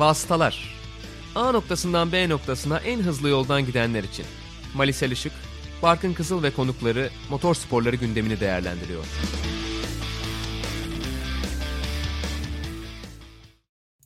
Vasıtalar A noktasından B noktasına en hızlı yoldan gidenler için. Malisel Işık, Barkın Kızıl ve konukları motor sporları gündemini değerlendiriyor.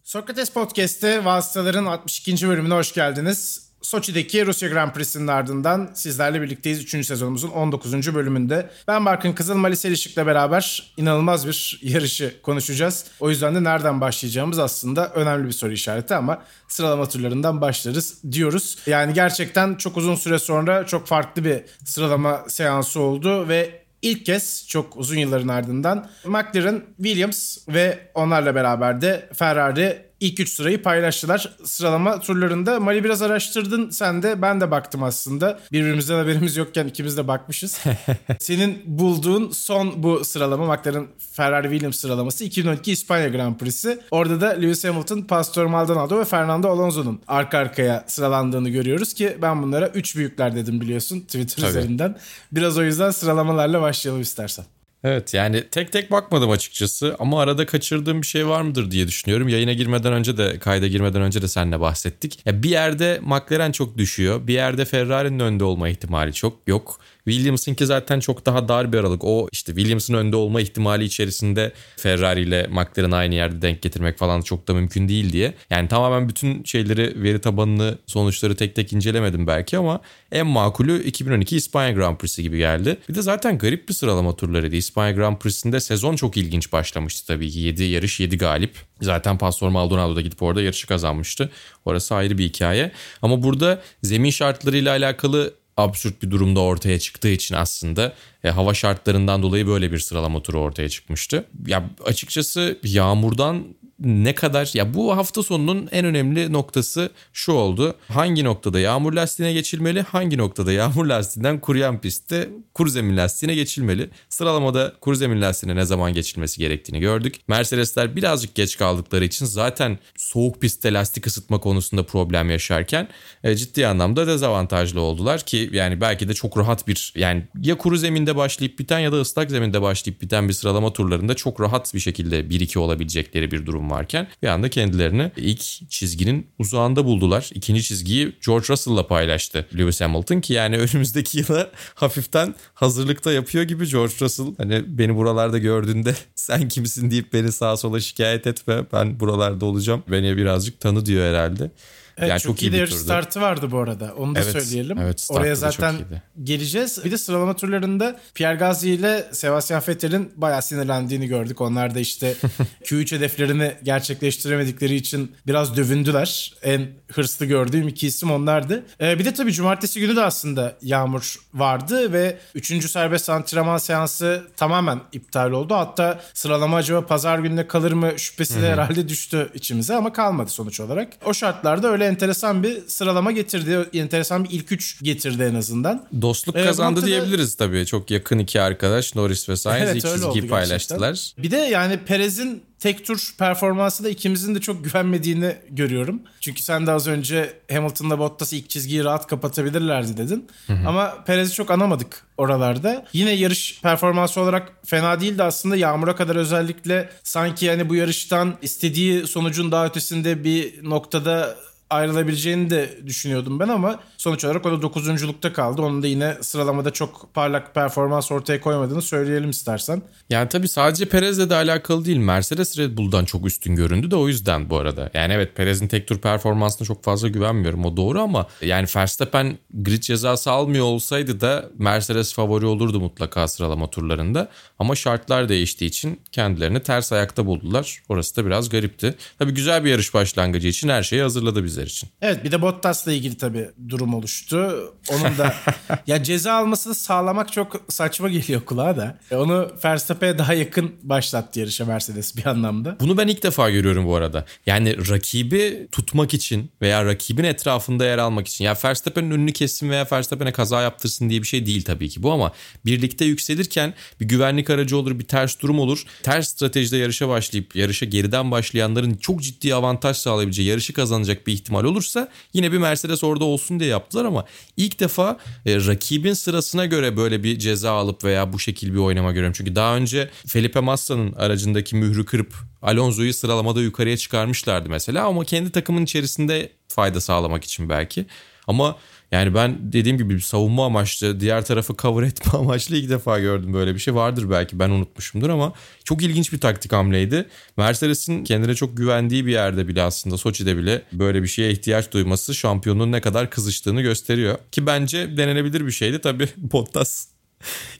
Sokrates Podcast'te Vasıtaların 62. bölümüne hoş geldiniz. Soçi'deki Rusya Grand Prix'sinin ardından sizlerle birlikteyiz 3. sezonumuzun 19. bölümünde. Ben Barkın Kızıl, Malis Elişik'le beraber inanılmaz bir yarışı konuşacağız. O yüzden de nereden başlayacağımız aslında önemli bir soru işareti ama sıralama turlarından başlarız diyoruz. Yani gerçekten çok uzun süre sonra çok farklı bir sıralama seansı oldu ve ilk kez çok uzun yılların ardından McLaren, Williams ve onlarla beraber de Ferrari ilk üç sırayı paylaştılar. Sıralama turlarında Mali biraz araştırdın sen de ben de baktım aslında. Birbirimizden haberimiz yokken ikimiz de bakmışız. Senin bulduğun son bu sıralama McLaren Ferrari Williams sıralaması 2012 İspanya Grand Prix'si. Orada da Lewis Hamilton, Pastor Maldonado ve Fernando Alonso'nun arka arkaya sıralandığını görüyoruz ki ben bunlara 3 büyükler dedim biliyorsun Twitter Tabii. üzerinden. Biraz o yüzden sıralamalarla başlayalım istersen. Evet yani tek tek bakmadım açıkçası ama arada kaçırdığım bir şey var mıdır diye düşünüyorum. Yayına girmeden önce de kayda girmeden önce de seninle bahsettik. Ya bir yerde McLaren çok düşüyor. Bir yerde Ferrari'nin önde olma ihtimali çok yok. Williams'ınki zaten çok daha dar bir aralık. O işte Williams'ın önde olma ihtimali içerisinde Ferrari ile McLaren aynı yerde denk getirmek falan çok da mümkün değil diye. Yani tamamen bütün şeyleri veri tabanını sonuçları tek tek incelemedim belki ama en makulü 2012 İspanya Grand Prix'si gibi geldi. Bir de zaten garip bir sıralama turlarıydı. İspanya Grand Prix'sinde sezon çok ilginç başlamıştı tabii ki. 7 yarış 7 galip. Zaten Pastor Maldonado da gidip orada yarışı kazanmıştı. Orası ayrı bir hikaye. Ama burada zemin şartlarıyla alakalı absürt bir durumda ortaya çıktığı için aslında e, hava şartlarından dolayı böyle bir sıralama turu ortaya çıkmıştı. Ya açıkçası yağmurdan ne kadar ya bu hafta sonunun en önemli noktası şu oldu. Hangi noktada yağmur lastiğine geçilmeli? Hangi noktada yağmur lastiğinden kuruyan pistte kuru zemin lastiğine geçilmeli? Sıralamada kuru zemin lastiğine ne zaman geçilmesi gerektiğini gördük. Mercedesler birazcık geç kaldıkları için zaten soğuk pistte lastik ısıtma konusunda problem yaşarken e, ciddi anlamda dezavantajlı oldular ki yani belki de çok rahat bir yani ya kuru zeminde başlayıp biten ya da ıslak zeminde başlayıp biten bir sıralama turlarında çok rahat bir şekilde 1-2 olabilecekleri bir durum varken bir anda kendilerini ilk çizginin uzağında buldular. İkinci çizgiyi George Russell'la paylaştı Lewis Hamilton ki yani önümüzdeki yıla hafiften hazırlıkta yapıyor gibi George Russell. Hani beni buralarda gördüğünde sen kimsin deyip beni sağa sola şikayet etme ben buralarda olacağım. Beni birazcık tanı diyor herhalde. Evet, yani çok, çok iyi bir yarış startı vardı bu arada. Onu da evet, söyleyelim. Evet, Oraya zaten geleceğiz. Bir de sıralama turlarında Pierre Gasly ile Sebastian Vettel'in bayağı sinirlendiğini gördük. Onlar da işte Q3 hedeflerini gerçekleştiremedikleri için biraz dövündüler. En hırslı gördüğüm iki isim onlardı. Ee, bir de tabii cumartesi günü de aslında yağmur vardı ve 3. serbest antrenman seansı tamamen iptal oldu. Hatta sıralama acaba pazar gününe kalır mı şüphesi de herhalde düştü içimize ama kalmadı sonuç olarak. O şartlarda öyle enteresan bir sıralama getirdi. Enteresan bir ilk üç getirdi en azından. Dostluk ee, kazandı noktada... diyebiliriz tabii. Çok yakın iki arkadaş Norris ve Sainz evet, ilk çizgiyi paylaştılar. Gerçekten. Bir de yani Perez'in tek tur performansı da ikimizin de çok güvenmediğini görüyorum. Çünkü sen de az önce Hamilton'la Bottas'ı ilk çizgiyi rahat kapatabilirlerdi dedin. Hı hı. Ama Perez'i çok anamadık oralarda. Yine yarış performansı olarak fena değildi aslında. Yağmura kadar özellikle sanki yani bu yarıştan istediği sonucun daha ötesinde bir noktada ayrılabileceğini de düşünüyordum ben ama sonuç olarak o da dokuzunculukta kaldı. Onun da yine sıralamada çok parlak performans ortaya koymadığını söyleyelim istersen. Yani tabii sadece Perez'le de alakalı değil. Mercedes Red Bull'dan çok üstün göründü de o yüzden bu arada. Yani evet Perez'in tek tur performansına çok fazla güvenmiyorum o doğru ama yani Verstappen grid cezası almıyor olsaydı da Mercedes favori olurdu mutlaka sıralama turlarında. Ama şartlar değiştiği için kendilerini ters ayakta buldular. Orası da biraz garipti. Tabii güzel bir yarış başlangıcı için her şeyi hazırladı bizler için. Evet bir de Bottas'la ilgili tabii durum oluştu. Onun da ya ceza almasını sağlamak çok saçma geliyor kulağa da. E, onu Verstappen'e daha yakın başlattı yarışa Mercedes bir anlamda. Bunu ben ilk defa görüyorum bu arada. Yani rakibi tutmak için veya rakibin etrafında yer almak için. Ya Verstappen'in önünü kessin veya Verstappen'e kaza yaptırsın diye bir şey değil tabii ki bu ama birlikte yükselirken bir güvenlik aracı olur, bir ters durum olur. Ters stratejide yarışa başlayıp yarışa geriden başlayanların çok ciddi avantaj sağlayabileceği, yarışı kazanacak bir ihtimal olursa yine bir Mercedes orada olsun diye yaptılar ama ilk defa e, rakibin sırasına göre böyle bir ceza alıp veya bu şekil bir oynama görüyorum. Çünkü daha önce Felipe Massa'nın aracındaki mührü kırıp Alonso'yu sıralamada yukarıya çıkarmışlardı mesela ama kendi takımın içerisinde fayda sağlamak için belki. Ama yani ben dediğim gibi savunma amaçlı diğer tarafı cover etme amaçlı ilk defa gördüm böyle bir şey. Vardır belki ben unutmuşumdur ama çok ilginç bir taktik hamleydi. Mercedes'in kendine çok güvendiği bir yerde bile aslında Soçi'de bile böyle bir şeye ihtiyaç duyması şampiyonluğun ne kadar kızıştığını gösteriyor. Ki bence denenebilir bir şeydi. Tabii Bottas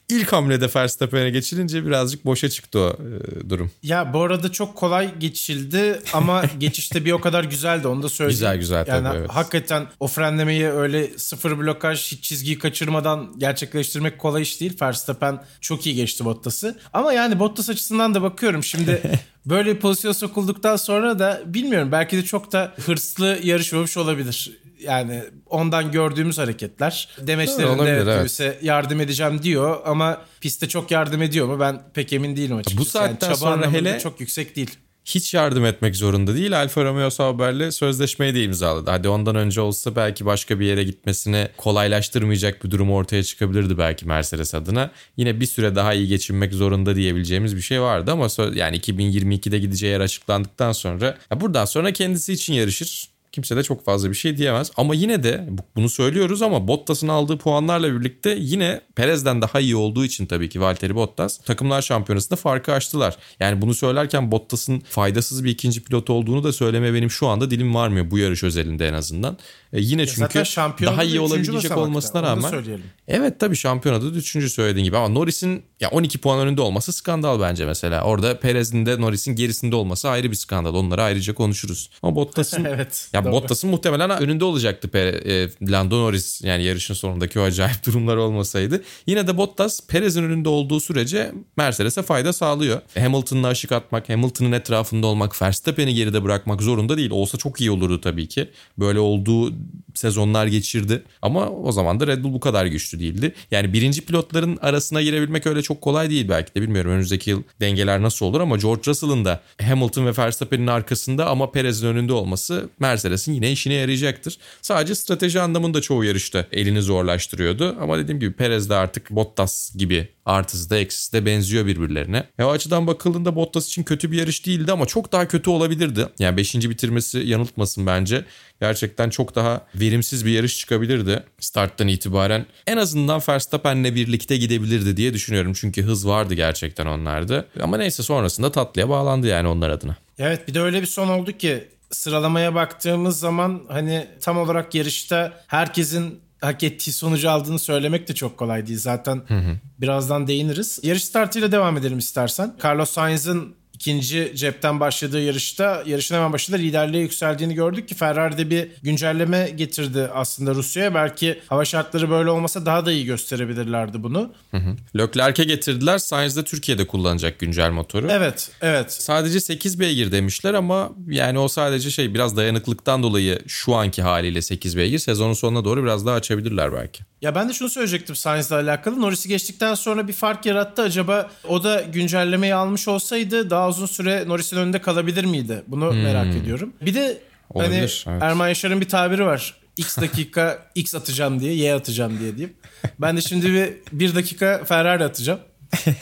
İlk hamlede Verstappen'e geçilince birazcık boşa çıktı o e, durum. Ya bu arada çok kolay geçildi ama geçişte bir o kadar güzeldi onu da söyleyeyim. Güzel güzel yani tabii evet. Hakikaten o frenlemeyi öyle sıfır blokaj hiç çizgiyi kaçırmadan gerçekleştirmek kolay iş değil. Verstappen çok iyi geçti Bottas'ı. Ama yani Bottas açısından da bakıyorum şimdi böyle bir pozisyon sokulduktan sonra da bilmiyorum belki de çok da hırslı yarışmamış olabilir yani ondan gördüğümüz hareketler. Demeçlerinde evet, evet. yardım edeceğim diyor ama pistte çok yardım ediyor mu ben pek emin değilim açıkçası. Bu saatten yani sonra hele çok yüksek değil hiç yardım etmek zorunda değil. Alfa Romeo Sauber'le sözleşmeyi de imzaladı. Hadi ondan önce olsa belki başka bir yere gitmesini kolaylaştırmayacak bir durum ortaya çıkabilirdi belki Mercedes adına. Yine bir süre daha iyi geçinmek zorunda diyebileceğimiz bir şey vardı ama yani 2022'de gideceği yer açıklandıktan sonra buradan sonra kendisi için yarışır. Kimse de çok fazla bir şey diyemez. Ama yine de bunu söylüyoruz ama Bottas'ın aldığı puanlarla birlikte yine Perez'den daha iyi olduğu için tabii ki Valtteri Bottas takımlar şampiyonasında farkı açtılar. Yani bunu söylerken Bottas'ın faydasız bir ikinci pilot olduğunu da söyleme benim şu anda dilim varmıyor bu yarış özelinde en azından. E yine çünkü daha iyi olabilecek olmasına rağmen. Evet tabii şampiyonada da üçüncü söylediğin gibi ama Norris'in ya 12 puan önünde olması skandal bence mesela. Orada Perez'in de Norris'in gerisinde olması ayrı bir skandal. Onları ayrıca konuşuruz. Ama Bottas'ın evet, ya Bottas'ın muhtemelen önünde olacaktı e, Lando Norris yani yarışın sonundaki o acayip durumlar olmasaydı. Yine de Bottas Perez'in önünde olduğu sürece Mercedes'e fayda sağlıyor. Hamilton'la aşık atmak, Hamilton'ın etrafında olmak, Verstappen'i geride bırakmak zorunda değil. Olsa çok iyi olurdu tabii ki. Böyle olduğu sezonlar geçirdi. Ama o zaman da Red Bull bu kadar güçlü değildi. Yani birinci pilotların arasına girebilmek öyle çok kolay değil belki de. Bilmiyorum önümüzdeki yıl dengeler nasıl olur ama George Russell'ın da Hamilton ve Verstappen'in arkasında ama Perez'in önünde olması Mercedes'in yine işine yarayacaktır. Sadece strateji anlamında çoğu yarışta elini zorlaştırıyordu. Ama dediğim gibi Perez de artık Bottas gibi artısı da eksisi de benziyor birbirlerine. E o açıdan bakıldığında Bottas için kötü bir yarış değildi ama çok daha kötü olabilirdi. Yani 5. bitirmesi yanıltmasın bence. Gerçekten çok daha verimsiz bir yarış çıkabilirdi starttan itibaren. En azından Verstappen'le birlikte gidebilirdi diye düşünüyorum. Çünkü hız vardı gerçekten onlarda. Ama neyse sonrasında tatlıya bağlandı yani onlar adına. Evet bir de öyle bir son oldu ki sıralamaya baktığımız zaman hani tam olarak yarışta herkesin hak ettiği sonucu aldığını söylemek de çok kolay değil. Zaten hı hı. birazdan değiniriz. Yarış startıyla devam edelim istersen. Carlos Sainz'ın ikinci cepten başladığı yarışta yarışın hemen başında liderliğe yükseldiğini gördük ki Ferrari'de bir güncelleme getirdi aslında Rusya'ya. Belki hava şartları böyle olmasa daha da iyi gösterebilirlerdi bunu. Hı hı. Leclerc'e getirdiler. Sainz de Türkiye'de kullanacak güncel motoru. Evet, evet. Sadece 8 beygir demişler ama yani o sadece şey biraz dayanıklıktan dolayı şu anki haliyle 8 beygir. Sezonun sonuna doğru biraz daha açabilirler belki. Ya ben de şunu söyleyecektim Sainz'le alakalı. Norris'i geçtikten sonra bir fark yarattı. Acaba o da güncellemeyi almış olsaydı daha uzun süre Norris'in önünde kalabilir miydi? Bunu hmm. merak ediyorum. Bir de hani Olabilir, hani evet. Erman Yaşar'ın bir tabiri var. X dakika X atacağım diye, Y atacağım diye diyeyim. Ben de şimdi bir, bir dakika Ferrari atacağım.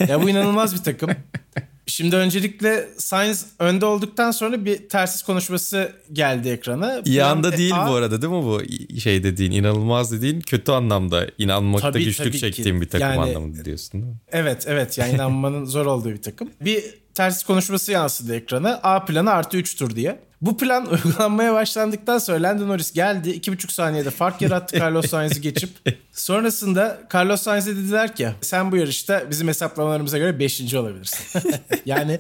Ya bu inanılmaz bir takım. Şimdi öncelikle Sainz önde olduktan sonra bir tersiz konuşması geldi ekrana. İyi anda değil A... bu arada değil mi bu şey dediğin inanılmaz dediğin kötü anlamda inanmakta tabii, güçlük tabii çektiğim bir takım yani, anlamında diyorsun değil mi? Evet evet yani inanmanın zor olduğu bir takım. Bir tersiz konuşması yansıdı ekrana A planı artı 3 tur diye. Bu plan uygulanmaya başlandıktan sonra Lando Norris geldi. 2,5 saniyede fark yarattı Carlos Sainz'i geçip. Sonrasında Carlos Sainz'e dediler ki sen bu yarışta bizim hesaplamalarımıza göre 5. olabilirsin. yani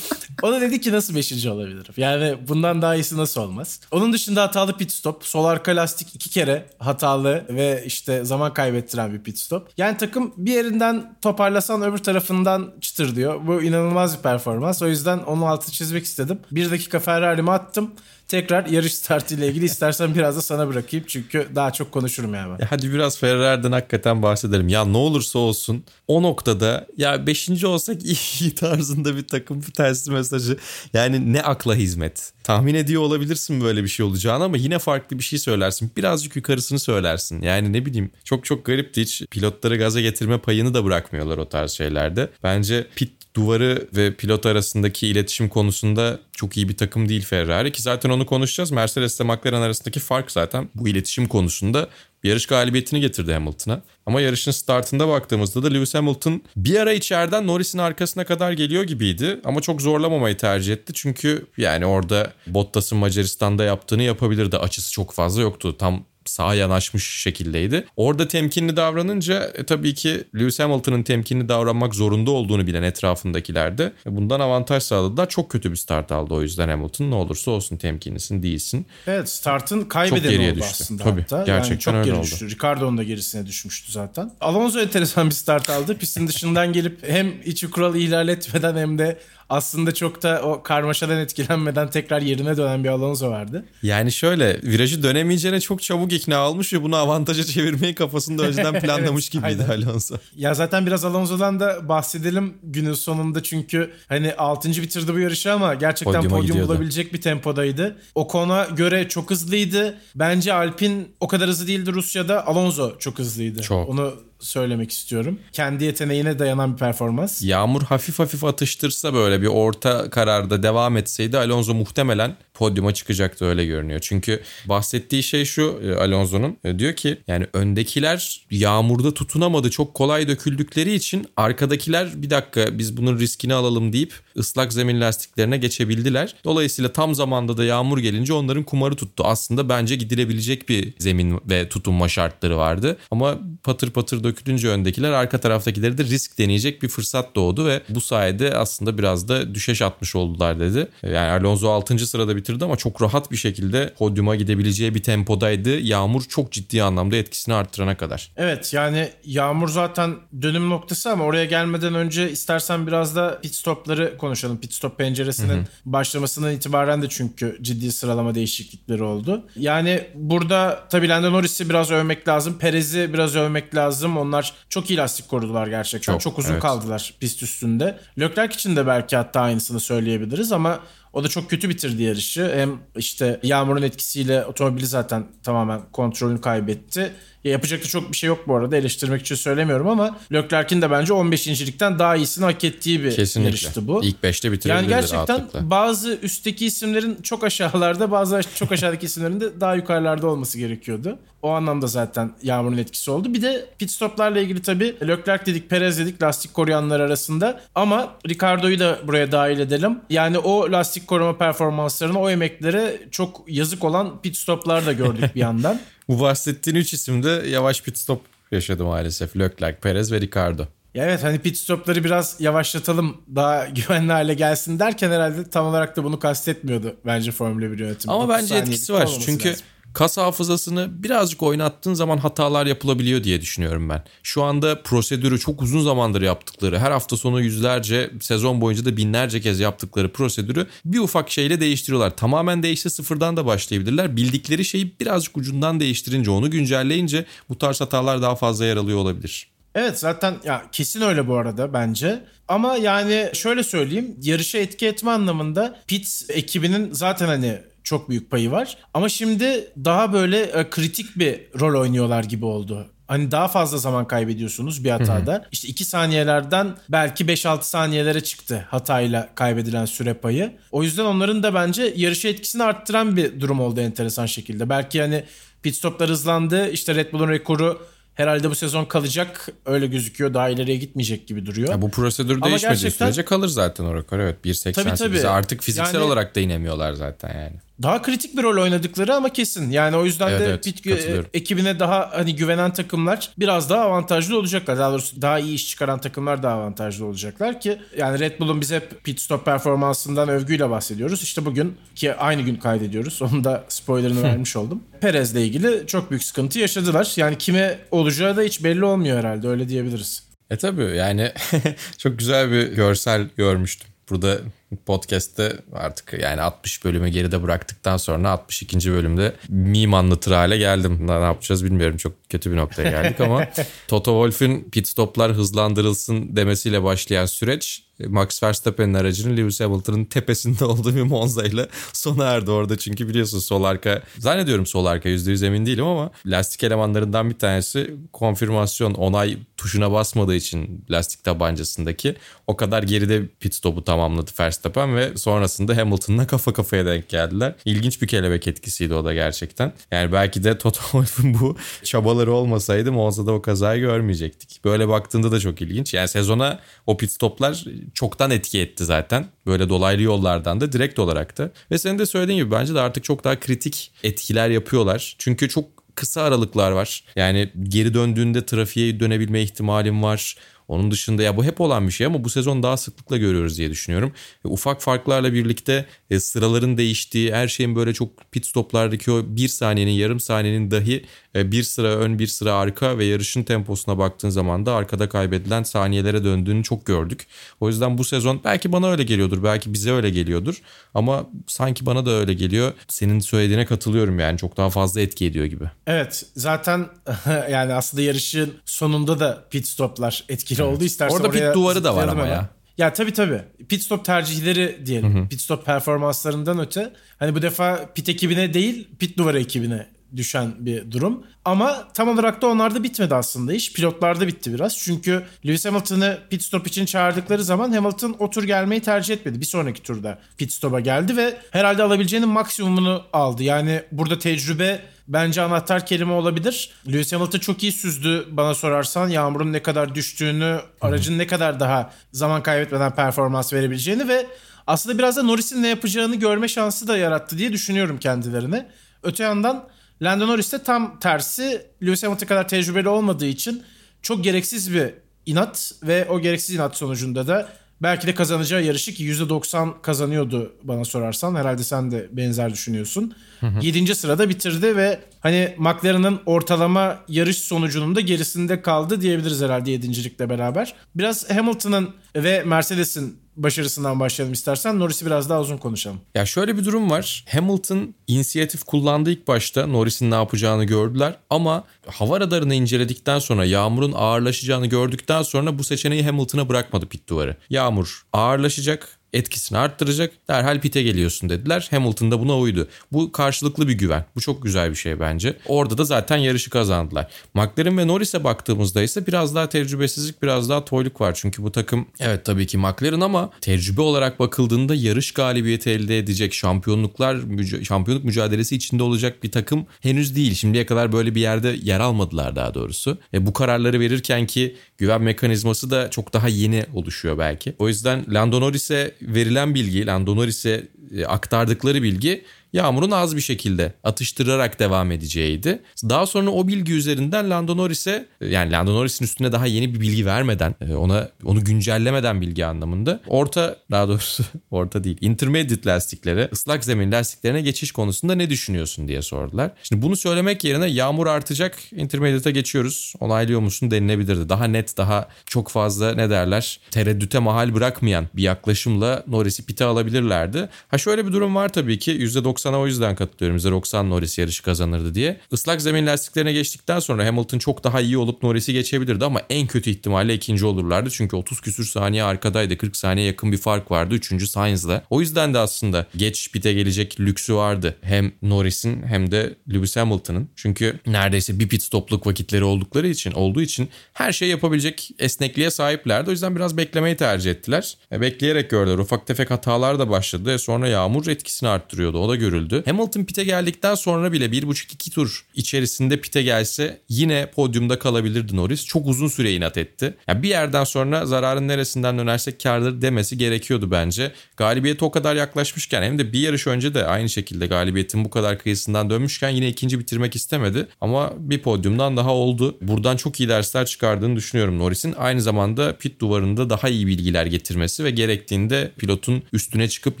o da dedi ki nasıl 5. olabilirim? Yani bundan daha iyisi nasıl olmaz? Onun dışında hatalı pit stop. Sol arka lastik iki kere hatalı ve işte zaman kaybettiren bir pit stop. Yani takım bir yerinden toparlasan öbür tarafından çıtır diyor. Bu inanılmaz bir performans. O yüzden onun altını çizmek istedim. Bir dakika Ferrari'mi attım. Tekrar yarış startıyla ilgili istersen biraz da sana bırakayım. Çünkü daha çok konuşurum yani ben. Hadi biraz Ferrari'den hakikaten bahsedelim. Ya ne olursa olsun o noktada ya 5. olsak iyi tarzında bir takım bir tersi mesajı. Yani ne akla hizmet. Tahmin ediyor olabilirsin böyle bir şey olacağını ama yine farklı bir şey söylersin. Birazcık yukarısını söylersin. Yani ne bileyim çok çok garipti hiç pilotları gaza getirme payını da bırakmıyorlar o tarz şeylerde. Bence pit duvarı ve pilot arasındaki iletişim konusunda çok iyi bir takım değil Ferrari ki zaten onu konuşacağız. Mercedes ile McLaren arasındaki fark zaten bu iletişim konusunda yarış galibiyetini getirdi Hamilton'a. Ama yarışın startında baktığımızda da Lewis Hamilton bir ara içeriden Norris'in arkasına kadar geliyor gibiydi. Ama çok zorlamamayı tercih etti. Çünkü yani orada Bottas'ın Macaristan'da yaptığını yapabilirdi. Açısı çok fazla yoktu. Tam sağa yanaşmış şekildeydi. Orada temkinli davranınca e, tabii ki Lewis Hamilton'ın temkinli davranmak zorunda olduğunu bilen etrafındakiler de bundan avantaj sağladılar. Çok kötü bir start aldı o yüzden Hamilton. Ne olursa olsun temkinlisin değilsin. Evet startın kaybedeni geriye oldu düştü. aslında Tabii, hatta. gerçekten yani çok öyle geri oldu. düştü. Ricardo'nun da gerisine düşmüştü zaten. Alonso enteresan bir start aldı. Pistin dışından gelip hem hiç kural ihlal etmeden hem de aslında çok da o karmaşadan etkilenmeden tekrar yerine dönen bir Alonso vardı. Yani şöyle virajı dönemeyeceğine çok çabuk ikna olmuş ve bunu avantaja çevirmeyi kafasında önceden planlamış Evet, gibiydi aynen. Alonso. Ya zaten biraz Alonso'dan da bahsedelim günün sonunda çünkü hani 6. bitirdi bu yarışı ama gerçekten Podyuma podyum gidiyordu. bulabilecek bir tempodaydı. Ocon'a göre çok hızlıydı. Bence Alpin o kadar hızlı değildi Rusya'da. Alonso çok hızlıydı. Çok. Onu söylemek istiyorum. Kendi yeteneğine dayanan bir performans. Yağmur hafif hafif atıştırsa böyle bir orta kararda devam etseydi Alonso muhtemelen podyuma çıkacaktı öyle görünüyor. Çünkü bahsettiği şey şu e, Alonso'nun e, diyor ki yani öndekiler yağmurda tutunamadı çok kolay döküldükleri için arkadakiler bir dakika biz bunun riskini alalım deyip ıslak zemin lastiklerine geçebildiler. Dolayısıyla tam zamanda da yağmur gelince onların kumarı tuttu. Aslında bence gidilebilecek bir zemin ve tutunma şartları vardı. Ama patır patır dökülünce öndekiler arka taraftakileri de risk deneyecek bir fırsat doğdu ve bu sayede aslında biraz da düşeş atmış oldular dedi. Yani Alonso 6. sırada bitirdi ama çok rahat bir şekilde podyuma gidebileceği bir tempodaydı. Yağmur çok ciddi anlamda etkisini arttırana kadar. Evet yani Yağmur zaten dönüm noktası ama oraya gelmeden önce istersen biraz da pit stopları konuşalım. Pit stop penceresinin başlamasından itibaren de çünkü ciddi sıralama değişiklikleri oldu. Yani burada tabii Lando Norris'i biraz övmek lazım. Perez'i biraz övmek lazım. Onlar çok iyi lastik korudular gerçekten. Çok, Çok, uzun evet. kaldılar pist üstünde. Leclerc için de belki hatta aynısını söyleyebiliriz ama o da çok kötü bitirdi yarışı. Hem işte yağmurun etkisiyle otomobili zaten tamamen kontrolünü kaybetti. Ya yapacak da çok bir şey yok bu arada eleştirmek için söylemiyorum ama Leclerc'in de bence 15.likten daha iyisini hak ettiği bir Kesinlikle. yarıştı bu. İlk 5'te yani bitirebilirdi gerçekten rahatlıkla. bazı üstteki isimlerin çok aşağılarda bazı çok aşağıdaki isimlerin de daha yukarılarda olması gerekiyordu. O anlamda zaten yağmurun etkisi oldu. Bir de pit stoplarla ilgili tabii Leclerc dedik, Perez dedik lastik koruyanlar arasında. Ama Ricardo'yu da buraya dahil edelim. Yani o lastik koruma performanslarına, o emeklere çok yazık olan pit stoplar da gördük bir yandan. Bu bahsettiğin 3 isim de yavaş pit stop yaşadı maalesef. Leclerc, Perez ve Ricardo. Ya evet hani pit stopları biraz yavaşlatalım daha güvenli hale gelsin derken herhalde tam olarak da bunu kastetmiyordu bence Formula 1 yönetimi. Ama 30 bence etkisi var. Çünkü lazım. Kas hafızasını birazcık oynattığın zaman hatalar yapılabiliyor diye düşünüyorum ben. Şu anda prosedürü çok uzun zamandır yaptıkları, her hafta sonu yüzlerce, sezon boyunca da binlerce kez yaptıkları prosedürü bir ufak şeyle değiştiriyorlar. Tamamen değişse sıfırdan da başlayabilirler. Bildikleri şeyi birazcık ucundan değiştirince, onu güncelleyince bu tarz hatalar daha fazla yer alıyor olabilir. Evet zaten ya kesin öyle bu arada bence. Ama yani şöyle söyleyeyim yarışa etki etme anlamında pit ekibinin zaten hani çok büyük payı var. Ama şimdi daha böyle e, kritik bir rol oynuyorlar gibi oldu. Hani daha fazla zaman kaybediyorsunuz bir hatada. İşte 2 saniyelerden belki 5-6 saniyelere çıktı hatayla kaybedilen süre payı. O yüzden onların da bence yarışa etkisini arttıran bir durum oldu enteresan şekilde. Belki hani pit stoplar hızlandı. İşte Red Bull'un rekoru herhalde bu sezon kalacak. Öyle gözüküyor. Daha ileriye gitmeyecek gibi duruyor. Ya bu prosedür Ama değişmediği gerçekten- sürece kalır zaten o rekor. Evet 1.88'e Tabii, tabii. artık fiziksel Yani- olarak da inemiyorlar zaten yani. Daha kritik bir rol oynadıkları ama kesin. Yani o yüzden Evet, de evet, pit katılıyorum. ekibine daha hani güvenen takımlar biraz daha avantajlı olacaklar. Daha doğrusu daha iyi iş çıkaran takımlar daha avantajlı olacaklar ki yani Red Bull'un biz hep pit stop performansından övgüyle bahsediyoruz. İşte bugün ki aynı gün kaydediyoruz. Onun da spoilerını vermiş oldum. Perez'le ilgili çok büyük sıkıntı yaşadılar. Yani kime olacağı da hiç belli olmuyor herhalde öyle diyebiliriz. E tabii yani çok güzel bir görsel görmüştüm. Burada podcast'te artık yani 60 bölümü geride bıraktıktan sonra 62. bölümde meme anlatır hale geldim. Ne yapacağız bilmiyorum. Çok kötü bir noktaya geldik ama Toto Wolff'ün pit stoplar hızlandırılsın demesiyle başlayan süreç Max Verstappen'in aracının Lewis Hamilton'ın tepesinde olduğu bir Monza ile sona erdi orada. Çünkü biliyorsun sol arka zannediyorum sol arka %100 emin değilim ama lastik elemanlarından bir tanesi konfirmasyon onay tuşuna basmadığı için lastik tabancasındaki o kadar geride pit stopu tamamladı Verstappen ve sonrasında Hamilton'la kafa kafaya denk geldiler. İlginç bir kelebek etkisiydi o da gerçekten. Yani belki de Toto Wolff'un bu çabaları olmasaydı Monza'da o kazayı görmeyecektik. Böyle baktığında da çok ilginç. Yani sezona o pit stoplar çoktan etki etti zaten. Böyle dolaylı yollardan da direkt olarak da. Ve senin de söylediğin gibi bence de artık çok daha kritik etkiler yapıyorlar. Çünkü çok kısa aralıklar var. Yani geri döndüğünde trafiğe dönebilme ihtimalim var. Onun dışında ya bu hep olan bir şey ama bu sezon daha sıklıkla görüyoruz diye düşünüyorum. E, ufak farklarla birlikte e, sıraların değiştiği, her şeyin böyle çok pit stoplardaki o bir saniyenin, yarım saniyenin dahi e, bir sıra ön, bir sıra arka ve yarışın temposuna baktığın zaman da arkada kaybedilen saniyelere döndüğünü çok gördük. O yüzden bu sezon belki bana öyle geliyordur, belki bize öyle geliyordur ama sanki bana da öyle geliyor. Senin söylediğine katılıyorum yani çok daha fazla etki ediyor gibi. Evet zaten yani aslında yarışın sonunda da pit stoplar etkili oldu. İstersen Orada pit duvarı da var ama ya. Ya tabii tabii. Pit stop tercihleri diyelim. Hı hı. Pit stop performanslarından öte. Hani bu defa pit ekibine değil pit duvarı ekibine düşen bir durum. Ama tam olarak da onlarda bitmedi aslında iş. Pilotlarda bitti biraz. Çünkü Lewis Hamilton'ı pit stop için çağırdıkları zaman Hamilton o tur gelmeyi tercih etmedi. Bir sonraki turda pit stop'a geldi ve herhalde alabileceğinin maksimumunu aldı. Yani burada tecrübe bence anahtar kelime olabilir. Lewis Hamilton çok iyi süzdü bana sorarsan. Yağmurun ne kadar düştüğünü, aracın ne kadar daha zaman kaybetmeden performans verebileceğini ve aslında biraz da Norris'in ne yapacağını görme şansı da yarattı diye düşünüyorum kendilerine. Öte yandan Lando Norris de tam tersi Lewis Hamilton kadar tecrübeli olmadığı için çok gereksiz bir inat ve o gereksiz inat sonucunda da belki de kazanacağı yarışı ki %90 kazanıyordu bana sorarsan. Herhalde sen de benzer düşünüyorsun. Hı 7. sırada bitirdi ve hani McLaren'ın ortalama yarış sonucunun da gerisinde kaldı diyebiliriz herhalde 7. beraber. Biraz Hamilton'ın ve Mercedes'in başarısından başlayalım istersen. Norris'i biraz daha uzun konuşalım. Ya şöyle bir durum var. Hamilton inisiyatif kullandı ilk başta. Norris'in ne yapacağını gördüler. Ama hava radarını inceledikten sonra yağmurun ağırlaşacağını gördükten sonra bu seçeneği Hamilton'a bırakmadı pit duvarı. Yağmur ağırlaşacak etkisini arttıracak. Derhal pite geliyorsun dediler. Hamilton da buna uydu. Bu karşılıklı bir güven. Bu çok güzel bir şey bence. Orada da zaten yarışı kazandılar. McLaren ve Norris'e baktığımızda ise biraz daha tecrübesizlik, biraz daha toyluk var. Çünkü bu takım evet tabii ki McLaren ama tecrübe olarak bakıldığında yarış galibiyeti elde edecek, şampiyonluklar, şampiyonluk mücadelesi içinde olacak bir takım henüz değil. Şimdiye kadar böyle bir yerde yer almadılar daha doğrusu. E bu kararları verirken ki güven mekanizması da çok daha yeni oluşuyor belki. O yüzden Lando Norris'e verilen bilgi, Lando Norris'e e, aktardıkları bilgi Yağmur'un az bir şekilde atıştırarak devam edeceğiydi. Daha sonra o bilgi üzerinden Lando Norris'e yani Lando Norris'in üstüne daha yeni bir bilgi vermeden e, ona onu güncellemeden bilgi anlamında orta daha doğrusu orta değil intermediate lastiklere ıslak zemin lastiklerine geçiş konusunda ne düşünüyorsun diye sordular. Şimdi bunu söylemek yerine yağmur artacak intermediate'a geçiyoruz onaylıyor musun denilebilirdi. Daha net daha çok fazla ne derler tereddüte mahal bırakmayan bir yaklaşımla Norris'i pite alabilirlerdi. Ha şöyle bir durum var tabii ki %90 %90'a o yüzden katılıyorum. %90 Norris yarışı kazanırdı diye. Islak zemin lastiklerine geçtikten sonra Hamilton çok daha iyi olup Norris'i geçebilirdi ama en kötü ihtimalle ikinci olurlardı. Çünkü 30 küsür saniye arkadaydı. 40 saniye yakın bir fark vardı. Üçüncü Sainz'la. O yüzden de aslında geç pite gelecek lüksü vardı. Hem Norris'in hem de Lewis Hamilton'ın. Çünkü neredeyse bir pit stopluk vakitleri oldukları için olduğu için her şey yapabilecek esnekliğe sahiplerdi. O yüzden biraz beklemeyi tercih ettiler. E, bekleyerek gördüler. Ufak tefek hatalar da başladı. E, sonra yağmur etkisini arttırıyordu. O da görüldü görüldü. Hamilton pite geldikten sonra bile 1,5-2 tur içerisinde pite gelse yine podyumda kalabilirdi Norris. Çok uzun süre inat etti. Yani bir yerden sonra zararın neresinden dönersek kardır demesi gerekiyordu bence. Galibiyete o kadar yaklaşmışken hem de bir yarış önce de aynı şekilde galibiyetin bu kadar kıyısından dönmüşken yine ikinci bitirmek istemedi. Ama bir podyumdan daha oldu. Buradan çok iyi dersler çıkardığını düşünüyorum Norris'in. Aynı zamanda pit duvarında daha iyi bilgiler getirmesi ve gerektiğinde pilotun üstüne çıkıp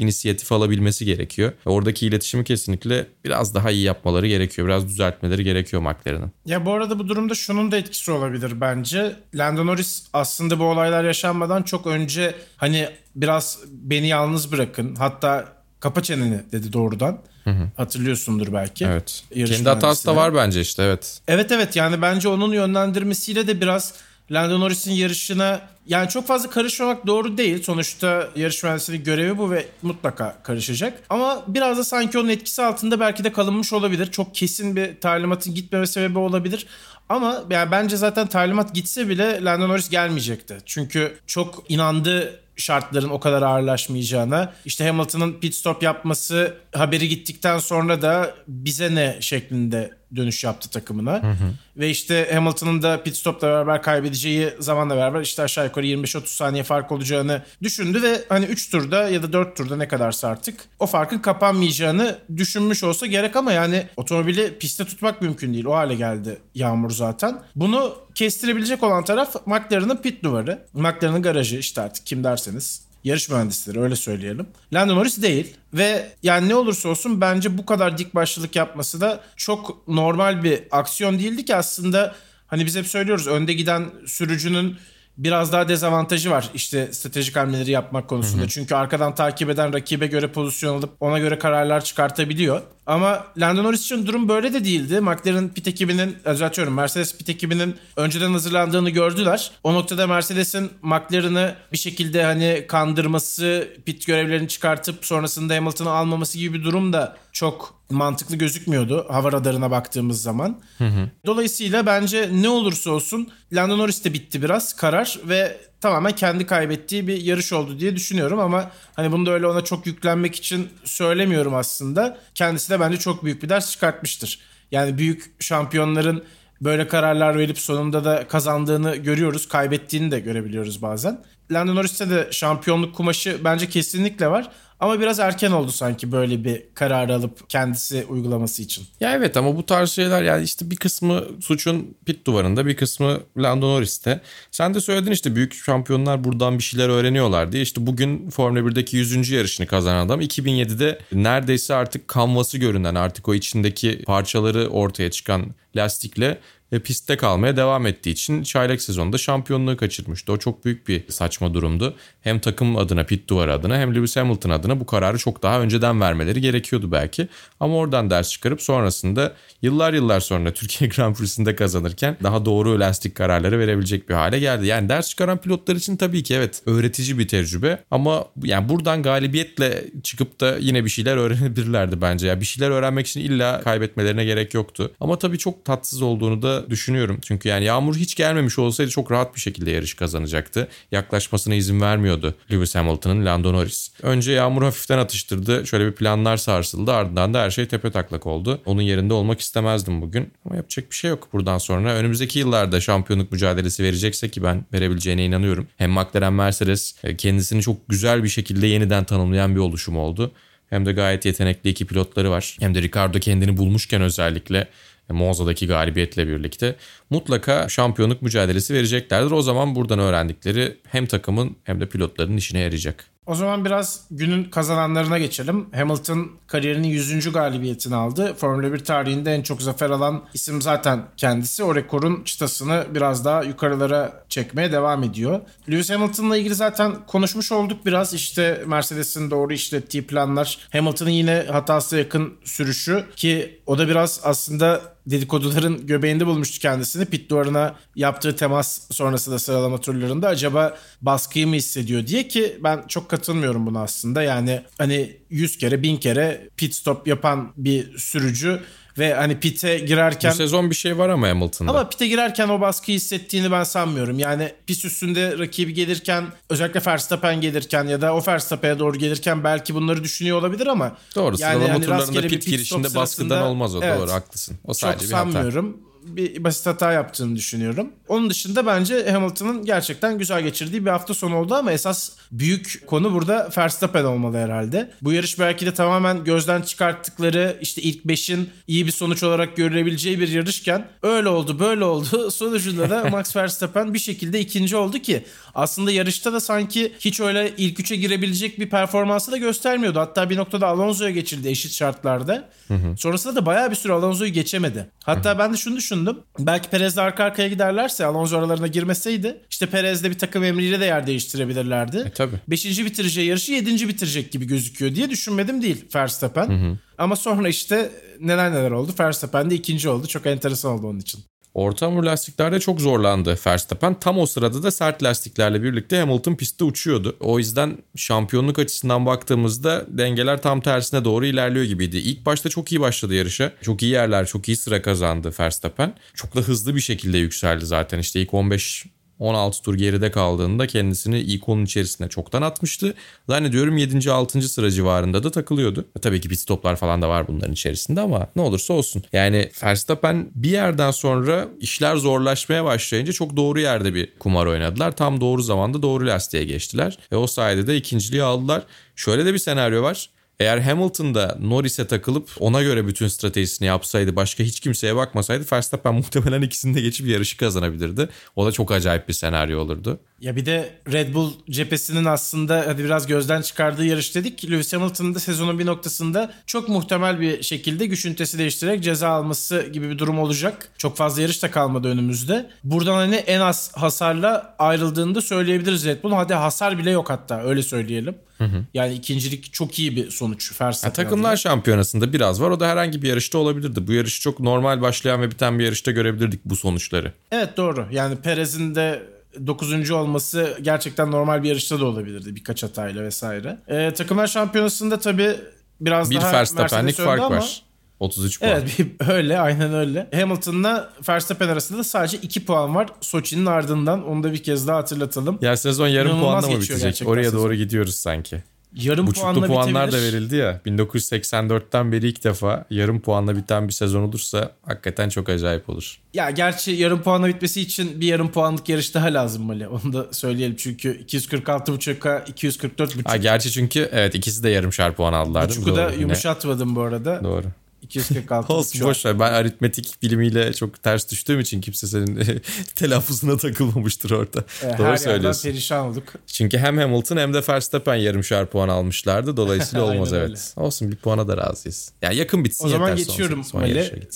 inisiyatif alabilmesi gerekiyor. Oradaki iletişim iletişimi kesinlikle biraz daha iyi yapmaları gerekiyor. Biraz düzeltmeleri gerekiyor McLaren'ın. Ya bu arada bu durumda şunun da etkisi olabilir bence. Lando Norris aslında bu olaylar yaşanmadan çok önce hani biraz beni yalnız bırakın. Hatta kapa çeneni dedi doğrudan. Hı hı. Hatırlıyorsundur belki. Evet. Kendi hatası da var bence işte evet. Evet evet yani bence onun yönlendirmesiyle de biraz Lando Norris'in yarışına yani çok fazla karışmamak doğru değil. Sonuçta yarış mühendisliğinin görevi bu ve mutlaka karışacak. Ama biraz da sanki onun etkisi altında belki de kalınmış olabilir. Çok kesin bir talimatın gitmeme sebebi olabilir. Ama yani bence zaten talimat gitse bile Lando Norris gelmeyecekti. Çünkü çok inandı şartların o kadar ağırlaşmayacağına. İşte Hamilton'ın pit stop yapması haberi gittikten sonra da bize ne şeklinde dönüş yaptı takımına. Hı hı. Ve işte Hamilton'ın da pit stopla beraber kaybedeceği zamanla beraber işte aşağı yukarı 25-30 saniye fark olacağını düşündü ve hani 3 turda ya da 4 turda ne kadarsa artık o farkın kapanmayacağını düşünmüş olsa gerek ama yani otomobili piste tutmak mümkün değil. O hale geldi Yağmur zaten. Bunu kestirebilecek olan taraf McLaren'ın pit duvarı. McLaren'ın garajı işte artık kim derseniz yarış mühendisleri öyle söyleyelim. Lando Norris değil ve yani ne olursa olsun bence bu kadar dik başlılık yapması da çok normal bir aksiyon değildi ki aslında hani biz hep söylüyoruz önde giden sürücünün biraz daha dezavantajı var işte stratejik hamleleri yapmak konusunda. Hı hı. Çünkü arkadan takip eden rakibe göre pozisyon alıp ona göre kararlar çıkartabiliyor. Ama Lando Norris için durum böyle de değildi. McLaren pit ekibinin, düzeltiyorum Mercedes pit ekibinin önceden hazırlandığını gördüler. O noktada Mercedes'in McLaren'ı bir şekilde hani kandırması, pit görevlerini çıkartıp sonrasında Hamilton'ı almaması gibi bir durum da çok mantıklı gözükmüyordu hava radarına baktığımız zaman. Hı hı. Dolayısıyla bence ne olursa olsun Lando Norris de bitti biraz karar ve tamamen kendi kaybettiği bir yarış oldu diye düşünüyorum ama hani bunu da öyle ona çok yüklenmek için söylemiyorum aslında. Kendisi de bence çok büyük bir ders çıkartmıştır. Yani büyük şampiyonların böyle kararlar verip sonunda da kazandığını görüyoruz. Kaybettiğini de görebiliyoruz bazen. Lando Norris'te de şampiyonluk kumaşı bence kesinlikle var. Ama biraz erken oldu sanki böyle bir karar alıp kendisi uygulaması için. Ya evet ama bu tarz şeyler yani işte bir kısmı suçun pit duvarında bir kısmı Lando Norris'te. Sen de söyledin işte büyük şampiyonlar buradan bir şeyler öğreniyorlar diye. İşte bugün Formula 1'deki 100. yarışını kazanan adam 2007'de neredeyse artık kanvası görünen artık o içindeki parçaları ortaya çıkan lastikle pistte kalmaya devam ettiği için çaylak sezonda şampiyonluğu kaçırmıştı. O çok büyük bir saçma durumdu. Hem takım adına, pit duvarı adına hem Lewis Hamilton adına bu kararı çok daha önceden vermeleri gerekiyordu belki. Ama oradan ders çıkarıp sonrasında yıllar yıllar sonra Türkiye Grand Prix'sinde kazanırken daha doğru lastik kararları verebilecek bir hale geldi. Yani ders çıkaran pilotlar için tabii ki evet öğretici bir tecrübe ama yani buradan galibiyetle çıkıp da yine bir şeyler öğrenebilirlerdi bence. Ya yani bir şeyler öğrenmek için illa kaybetmelerine gerek yoktu. Ama tabii çok tatsız olduğunu da düşünüyorum. Çünkü yani Yağmur hiç gelmemiş olsaydı çok rahat bir şekilde yarış kazanacaktı. Yaklaşmasına izin vermiyordu Lewis Hamilton'ın Lando Norris. Önce Yağmur hafiften atıştırdı. Şöyle bir planlar sarsıldı. Ardından da her şey tepe taklak oldu. Onun yerinde olmak istemezdim bugün. Ama yapacak bir şey yok buradan sonra. Önümüzdeki yıllarda şampiyonluk mücadelesi verecekse ki ben verebileceğine inanıyorum. Hem McLaren Mercedes e, kendisini çok güzel bir şekilde yeniden tanımlayan bir oluşum oldu. Hem de gayet yetenekli iki pilotları var. Hem de Ricardo kendini bulmuşken özellikle Monza'daki galibiyetle birlikte mutlaka şampiyonluk mücadelesi vereceklerdir. O zaman buradan öğrendikleri hem takımın hem de pilotların işine yarayacak. O zaman biraz günün kazananlarına geçelim. Hamilton kariyerinin 100. galibiyetini aldı. Formula 1 tarihinde en çok zafer alan isim zaten kendisi. O rekorun çıtasını biraz daha yukarılara çekmeye devam ediyor. Lewis Hamilton'la ilgili zaten konuşmuş olduk biraz. İşte Mercedes'in doğru işlettiği planlar. Hamilton'ın yine hatası yakın sürüşü ki o da biraz aslında dedikoduların göbeğinde bulmuştu kendisini. Pit duvarına yaptığı temas sonrası da sıralama turlarında acaba baskıyı mı hissediyor diye ki ben çok katılmıyorum buna aslında. Yani hani 100 kere 1000 kere pit stop yapan bir sürücü ve hani pite girerken... Bu sezon bir şey var ama Hamilton'da. Ama pite girerken o baskıyı hissettiğini ben sanmıyorum. Yani pis üstünde rakibi gelirken özellikle Verstappen gelirken ya da o Verstappen'e doğru gelirken belki bunları düşünüyor olabilir ama... Doğru yani sıralama hani turlarında pit, pit girişinde baskıdan olmaz o evet, doğru haklısın. O sadece çok bir sanmıyorum. Hata bir basit hata yaptığını düşünüyorum. Onun dışında bence Hamilton'ın gerçekten güzel geçirdiği bir hafta sonu oldu ama esas büyük konu burada Verstappen olmalı herhalde. Bu yarış belki de tamamen gözden çıkarttıkları işte ilk 5'in iyi bir sonuç olarak görülebileceği bir yarışken öyle oldu böyle oldu. Sonucunda da Max Verstappen bir şekilde ikinci oldu ki aslında yarışta da sanki hiç öyle ilk üçe girebilecek bir performansı da göstermiyordu. Hatta bir noktada Alonso'ya geçildi eşit şartlarda. Hı hı. Sonrasında da bayağı bir süre Alonso'yu geçemedi. Hatta hı hı. ben de şunu düşündüm. Belki Perez'le arka arkaya giderlerse Alonso aralarına girmeseydi işte Perez'le bir takım emriyle de yer değiştirebilirlerdi. E, tabii. Beşinci bitireceği yarışı yedinci bitirecek gibi gözüküyor diye düşünmedim değil Verstappen. Hı hı. Ama sonra işte neler neler oldu. Verstappen de ikinci oldu. Çok enteresan oldu onun için. Orta hamur lastiklerde çok zorlandı Verstappen. Tam o sırada da sert lastiklerle birlikte Hamilton pistte uçuyordu. O yüzden şampiyonluk açısından baktığımızda dengeler tam tersine doğru ilerliyor gibiydi. İlk başta çok iyi başladı yarışa. Çok iyi yerler, çok iyi sıra kazandı Verstappen. Çok da hızlı bir şekilde yükseldi zaten. İşte ilk 15 16 tur geride kaldığında kendisini ilk onun içerisine çoktan atmıştı. Zannediyorum 7. 6. sıra civarında da takılıyordu. E, tabii ki pit stoplar falan da var bunların içerisinde ama ne olursa olsun. Yani Verstappen bir yerden sonra işler zorlaşmaya başlayınca çok doğru yerde bir kumar oynadılar. Tam doğru zamanda doğru lastiğe geçtiler. Ve o sayede de ikinciliği aldılar. Şöyle de bir senaryo var. Eğer Hamilton da Norris'e takılıp ona göre bütün stratejisini yapsaydı başka hiç kimseye bakmasaydı Verstappen muhtemelen ikisini de geçip yarışı kazanabilirdi. O da çok acayip bir senaryo olurdu. Ya bir de Red Bull cephesinin aslında hadi biraz gözden çıkardığı yarış dedik. Lewis Hamilton'ın da sezonun bir noktasında çok muhtemel bir şekilde güç ünitesi değiştirerek ceza alması gibi bir durum olacak. Çok fazla yarış da kalmadı önümüzde. Buradan hani en az hasarla ayrıldığını da söyleyebiliriz Red Bull. Hadi hasar bile yok hatta öyle söyleyelim. Hı hı. Yani ikincilik çok iyi bir sonuç Verstappen. takımlar adına. şampiyonasında biraz var. O da herhangi bir yarışta olabilirdi. Bu yarışı çok normal başlayan ve biten bir yarışta görebilirdik bu sonuçları. Evet doğru. Yani Perez'in de 9. olması gerçekten normal bir yarışta da olabilirdi birkaç hatayla vesaire. Ee, takımlar şampiyonasında tabii biraz bir daha Verstappen'lik fark ama, var. 33 puan. Evet öyle aynen öyle. Hamilton'la Verstappen arasında da sadece 2 puan var. Soçi'nin ardından onu da bir kez daha hatırlatalım. Ya sezon yarım İnanılmaz puanla mı bitecek? Oraya sezon. doğru gidiyoruz sanki. Yarım Buçuklu puanla puanlar bitebilir. da verildi ya. 1984'ten beri ilk defa yarım puanla biten bir sezon olursa hakikaten çok acayip olur. Ya gerçi yarım puanla bitmesi için bir yarım puanlık yarış daha lazım Mali. Onu da söyleyelim çünkü 246.5'a 244.5. Ha gerçi çünkü evet ikisi de yarımşar puan aldılar. Buçuku da yumuşatmadım bu arada. Doğru. 246. Olsun boş ver. Ben aritmetik bilimiyle çok ters düştüğüm için kimse senin telaffuzuna takılmamıştır orada. E, Doğru her söylüyorsun. perişan olduk. Çünkü hem Hamilton hem de Verstappen yarımşar puan almışlardı. Dolayısıyla olmaz evet. Öyle. Olsun bir puana da razıyız. Yani yakın bitsin O zaman geçiyorum son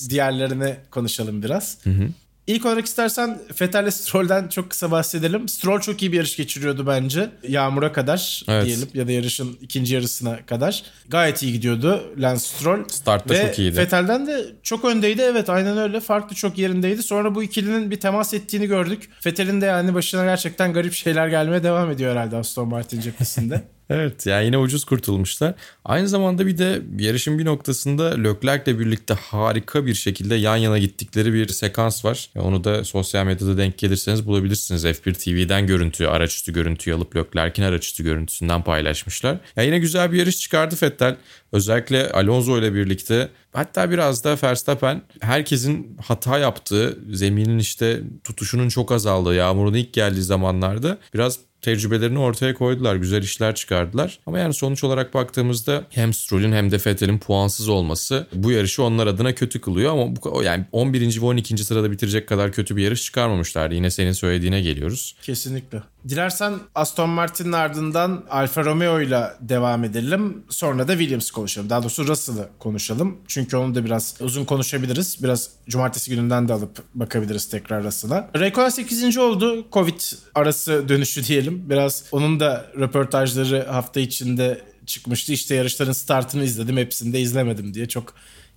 Diğerlerine konuşalım biraz. Hı hı. İlk olarak istersen Vettel'le Stroll'den çok kısa bahsedelim. Stroll çok iyi bir yarış geçiriyordu bence. Yağmura kadar evet. diyelim ya da yarışın ikinci yarısına kadar. Gayet iyi gidiyordu Lance Stroll. Startta Ve çok iyiydi. Vettel'den de çok öndeydi. Evet aynen öyle. Farklı çok yerindeydi. Sonra bu ikilinin bir temas ettiğini gördük. Vettel'in de yani başına gerçekten garip şeyler gelmeye devam ediyor herhalde Aston Martin cephesinde. Evet yani yine ucuz kurtulmuşlar. Aynı zamanda bir de yarışın bir noktasında Leclerc'le birlikte harika bir şekilde yan yana gittikleri bir sekans var. Onu da sosyal medyada denk gelirseniz bulabilirsiniz. F1 TV'den görüntü, araçüstü görüntüyü alıp Leclerc'in araçüstü görüntüsünden paylaşmışlar. Ya yine güzel bir yarış çıkardı Vettel. Özellikle Alonso ile birlikte hatta biraz da Verstappen herkesin hata yaptığı, zeminin işte tutuşunun çok azaldığı, yağmurun ilk geldiği zamanlarda biraz tecrübelerini ortaya koydular. Güzel işler çıkardılar. Ama yani sonuç olarak baktığımızda hem Stroll'ün hem de Vettel'in puansız olması bu yarışı onlar adına kötü kılıyor ama bu yani 11. ve 12. sırada bitirecek kadar kötü bir yarış çıkarmamışlardı. Yine senin söylediğine geliyoruz. Kesinlikle. Dilersen Aston Martin'in ardından Alfa Romeo ile devam edelim. Sonra da Williams konuşalım. Daha doğrusu Russell'ı konuşalım. Çünkü onu da biraz uzun konuşabiliriz. Biraz cumartesi gününden de alıp bakabiliriz tekrar Russell'a. Raikkonen 8. oldu. Covid arası dönüşü diyelim. Biraz onun da röportajları hafta içinde çıkmıştı. İşte yarışların startını izledim. Hepsini de izlemedim diye çok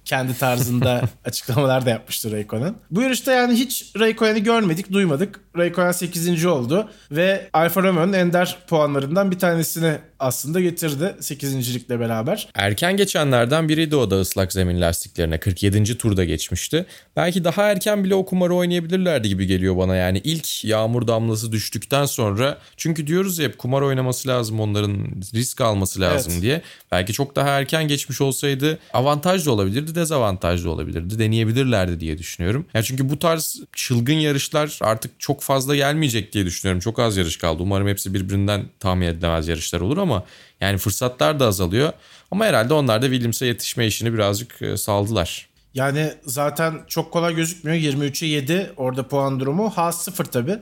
kendi tarzında açıklamalar da yapmıştı Raikkonen. Bu yarışta yani hiç Raikkonen'i görmedik, duymadık. Raikkonen 8. oldu ve Alfa Romeo'nun ender puanlarından bir tanesini aslında getirdi 8.likle beraber. Erken geçenlerden biriydi o da ıslak zemin lastiklerine. 47. turda geçmişti. Belki daha erken bile o kumarı oynayabilirlerdi gibi geliyor bana yani. ilk yağmur damlası düştükten sonra çünkü diyoruz ya hep kumar oynaması lazım onların risk alması lazım evet. diye. Belki çok daha erken geçmiş olsaydı avantaj da olabilirdi olabilirdi, dezavantajlı olabilirdi. Deneyebilirlerdi diye düşünüyorum. Yani çünkü bu tarz çılgın yarışlar artık çok fazla gelmeyecek diye düşünüyorum. Çok az yarış kaldı. Umarım hepsi birbirinden tahmin edilemez yarışlar olur ama yani fırsatlar da azalıyor. Ama herhalde onlar da Williams'a yetişme işini birazcık e, saldılar. Yani zaten çok kolay gözükmüyor. 23'e 7 orada puan durumu. Haas 0 tabii.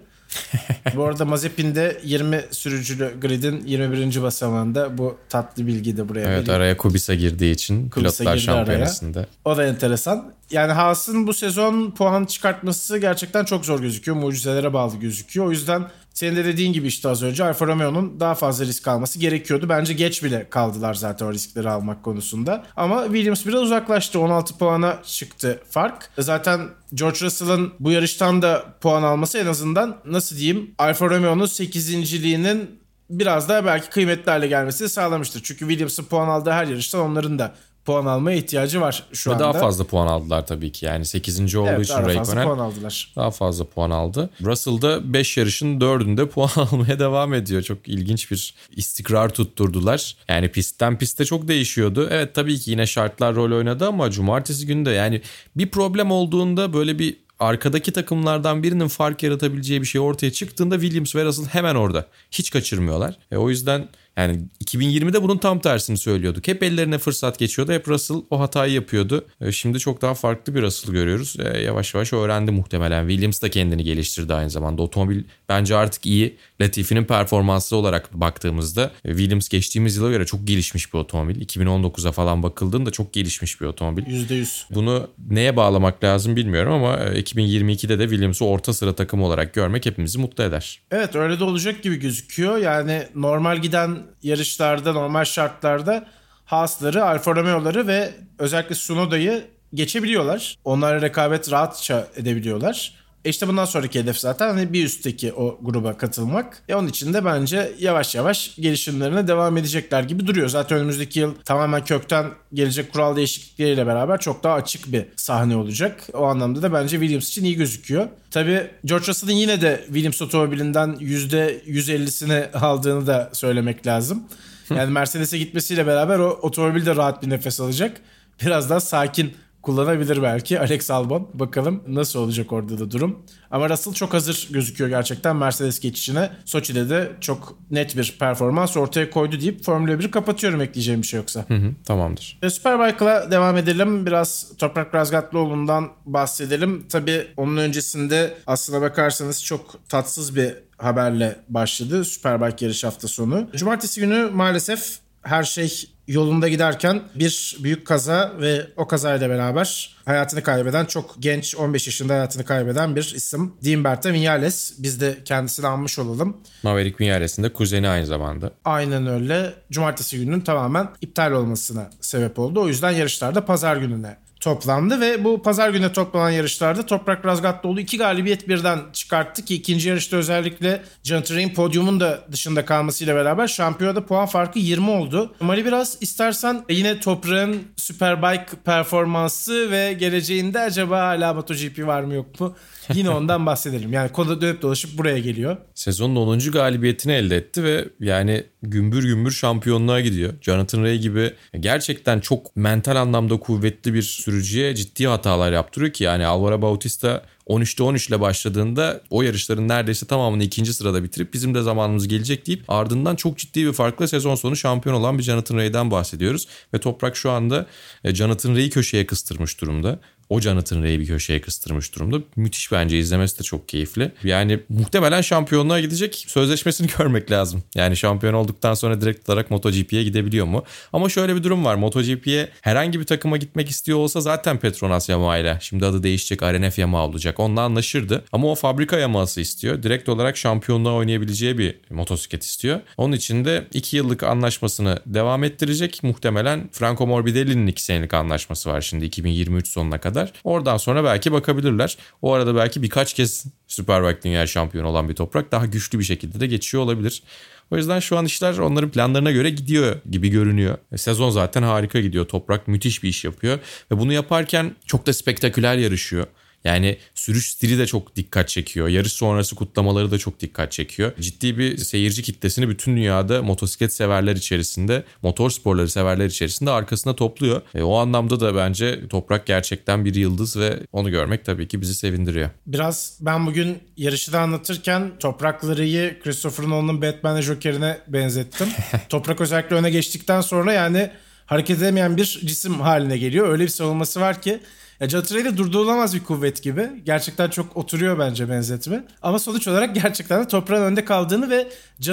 Bu arada Mazepin'de 20 sürücülü gridin 21. basamağında bu tatlı bilgi de buraya Evet vereyim. araya Kubica girdiği için Kubica pilotlar şampiyonasında. O da enteresan. Yani Haas'ın bu sezon puan çıkartması gerçekten çok zor gözüküyor. Mucizelere bağlı gözüküyor. O yüzden senin de dediğin gibi işte az önce Alfa Romeo'nun daha fazla risk alması gerekiyordu. Bence geç bile kaldılar zaten o riskleri almak konusunda. Ama Williams biraz uzaklaştı. 16 puana çıktı fark. Zaten George Russell'ın bu yarıştan da puan alması en azından nasıl diyeyim Alfa Romeo'nun 8.liğinin biraz daha belki kıymetli hale gelmesini sağlamıştır. Çünkü Williams'ın puan aldığı her yarıştan onların da puan almaya ihtiyacı var şu Ve anda. daha fazla puan aldılar tabii ki. Yani 8. olduğu evet, için daha fazla puan aldılar. daha fazla puan aldı. Russell da 5 yarışın 4'ünde puan almaya devam ediyor. Çok ilginç bir istikrar tutturdular. Yani pistten piste çok değişiyordu. Evet tabii ki yine şartlar rol oynadı ama cumartesi günü de yani bir problem olduğunda böyle bir arkadaki takımlardan birinin fark yaratabileceği bir şey ortaya çıktığında Williams ve Russell hemen orada. Hiç kaçırmıyorlar. E, o yüzden yani 2020'de bunun tam tersini söylüyorduk. Hep ellerine fırsat geçiyordu. Hep Russell o hatayı yapıyordu. E, Şimdi çok daha farklı bir Russell görüyoruz. E, Yavaş yavaş öğrendi muhtemelen. Williams da kendini geliştirdi aynı zamanda. Otomobil bence artık iyi. Latifi'nin performansı olarak baktığımızda e, Williams geçtiğimiz yıla göre çok gelişmiş bir otomobil. 2019'a falan bakıldığında çok gelişmiş bir otomobil. %100. Bunu neye bağlamak lazım bilmiyorum ama e, 2022'de de Williams'ı orta sıra takım olarak görmek hepimizi mutlu eder. Evet öyle de olacak gibi gözüküyor. Yani normal giden yarışlarda, normal şartlarda Haas'ları, Alfa Romeo'ları ve özellikle Sunoda'yı geçebiliyorlar. Onlarla rekabet rahatça edebiliyorlar. E işte bundan sonraki hedef zaten hani bir üstteki o gruba katılmak. E onun için de bence yavaş yavaş gelişimlerine devam edecekler gibi duruyor. Zaten önümüzdeki yıl tamamen kökten gelecek kural değişiklikleriyle beraber çok daha açık bir sahne olacak. O anlamda da bence Williams için iyi gözüküyor. Tabii George Russell'ın yine de Williams otomobilinden %150'sini aldığını da söylemek lazım. Yani Mercedes'e gitmesiyle beraber o otomobil de rahat bir nefes alacak. Biraz daha sakin kullanabilir belki Alex Albon. Bakalım nasıl olacak orada da durum. Ama Russell çok hazır gözüküyor gerçekten Mercedes geçişine. Soçi'de de çok net bir performans ortaya koydu deyip Formula 1'i kapatıyorum ekleyeceğim bir şey yoksa. Hı hı, tamamdır. E, Superbike'la devam edelim. Biraz Toprak Razgatlıoğlu'ndan bahsedelim. Tabii onun öncesinde aslına bakarsanız çok tatsız bir haberle başladı Superbike yarış hafta sonu. Cumartesi günü maalesef her şey yolunda giderken bir büyük kaza ve o kazayla beraber hayatını kaybeden çok genç 15 yaşında hayatını kaybeden bir isim. Dimberta Vinales. Biz de kendisini anmış olalım. Maverick Vinales'in de kuzeni aynı zamanda. Aynen öyle. Cumartesi gününün tamamen iptal olmasına sebep oldu. O yüzden yarışlarda pazar gününe toplandı ve bu pazar günü toplanan yarışlarda Toprak Razgatlıoğlu iki galibiyet birden çıkarttı ki ikinci yarışta özellikle Ring podyumun da dışında kalmasıyla beraber şampiyonada puan farkı 20 oldu. Mali biraz istersen yine Toprak'ın Superbike performansı ve geleceğinde acaba hala MotoGP var mı yok mu? Yine ondan bahsedelim. Yani konu dönüp dolaşıp buraya geliyor. Sezonun 10. galibiyetini elde etti ve yani gümbür gümbür şampiyonluğa gidiyor. Jonathan Ray gibi gerçekten çok mental anlamda kuvvetli bir sürücüye ciddi hatalar yaptırıyor ki yani Alvaro Bautista 13'te 13 ile başladığında o yarışların neredeyse tamamını ikinci sırada bitirip bizim de zamanımız gelecek deyip ardından çok ciddi bir farkla sezon sonu şampiyon olan bir Jonathan Ray'den bahsediyoruz. Ve Toprak şu anda e, Jonathan Ray'i köşeye kıstırmış durumda. O Jonathan Ray'i bir köşeye kıstırmış durumda. Müthiş bence izlemesi de çok keyifli. Yani muhtemelen şampiyonluğa gidecek sözleşmesini görmek lazım. Yani şampiyon olduktan sonra direkt olarak MotoGP'ye gidebiliyor mu? Ama şöyle bir durum var. MotoGP'ye herhangi bir takıma gitmek istiyor olsa zaten Petronas Yamaha ile şimdi adı değişecek RNF Yamaha olacak. Onunla anlaşırdı. Ama o fabrika Yamaha'sı istiyor. Direkt olarak şampiyonluğa oynayabileceği bir motosiklet istiyor. Onun için de 2 yıllık anlaşmasını devam ettirecek. Muhtemelen Franco Morbidelli'nin 2 senelik anlaşması var şimdi 2023 sonuna kadar. Oradan sonra belki bakabilirler. O arada belki birkaç kez Superbike Dünya Şampiyonu olan bir toprak daha güçlü bir şekilde de geçiyor olabilir. O yüzden şu an işler onların planlarına göre gidiyor gibi görünüyor. E, sezon zaten harika gidiyor. Toprak müthiş bir iş yapıyor. Ve bunu yaparken çok da spektaküler yarışıyor. Yani sürüş stili de çok dikkat çekiyor. Yarış sonrası kutlamaları da çok dikkat çekiyor. Ciddi bir seyirci kitlesini bütün dünyada motosiklet severler içerisinde, motor sporları severler içerisinde arkasına topluyor. E, o anlamda da bence Toprak gerçekten bir yıldız ve onu görmek tabii ki bizi sevindiriyor. Biraz ben bugün yarışı da anlatırken Toprakları'yı Christopher Nolan'ın Batman'e Joker'ine benzettim. Toprak özellikle öne geçtikten sonra yani hareket edemeyen bir cisim haline geliyor. Öyle bir savunması var ki ya John de durdurulamaz bir kuvvet gibi. Gerçekten çok oturuyor bence benzetme. Ama sonuç olarak gerçekten de toprağın önde kaldığını ve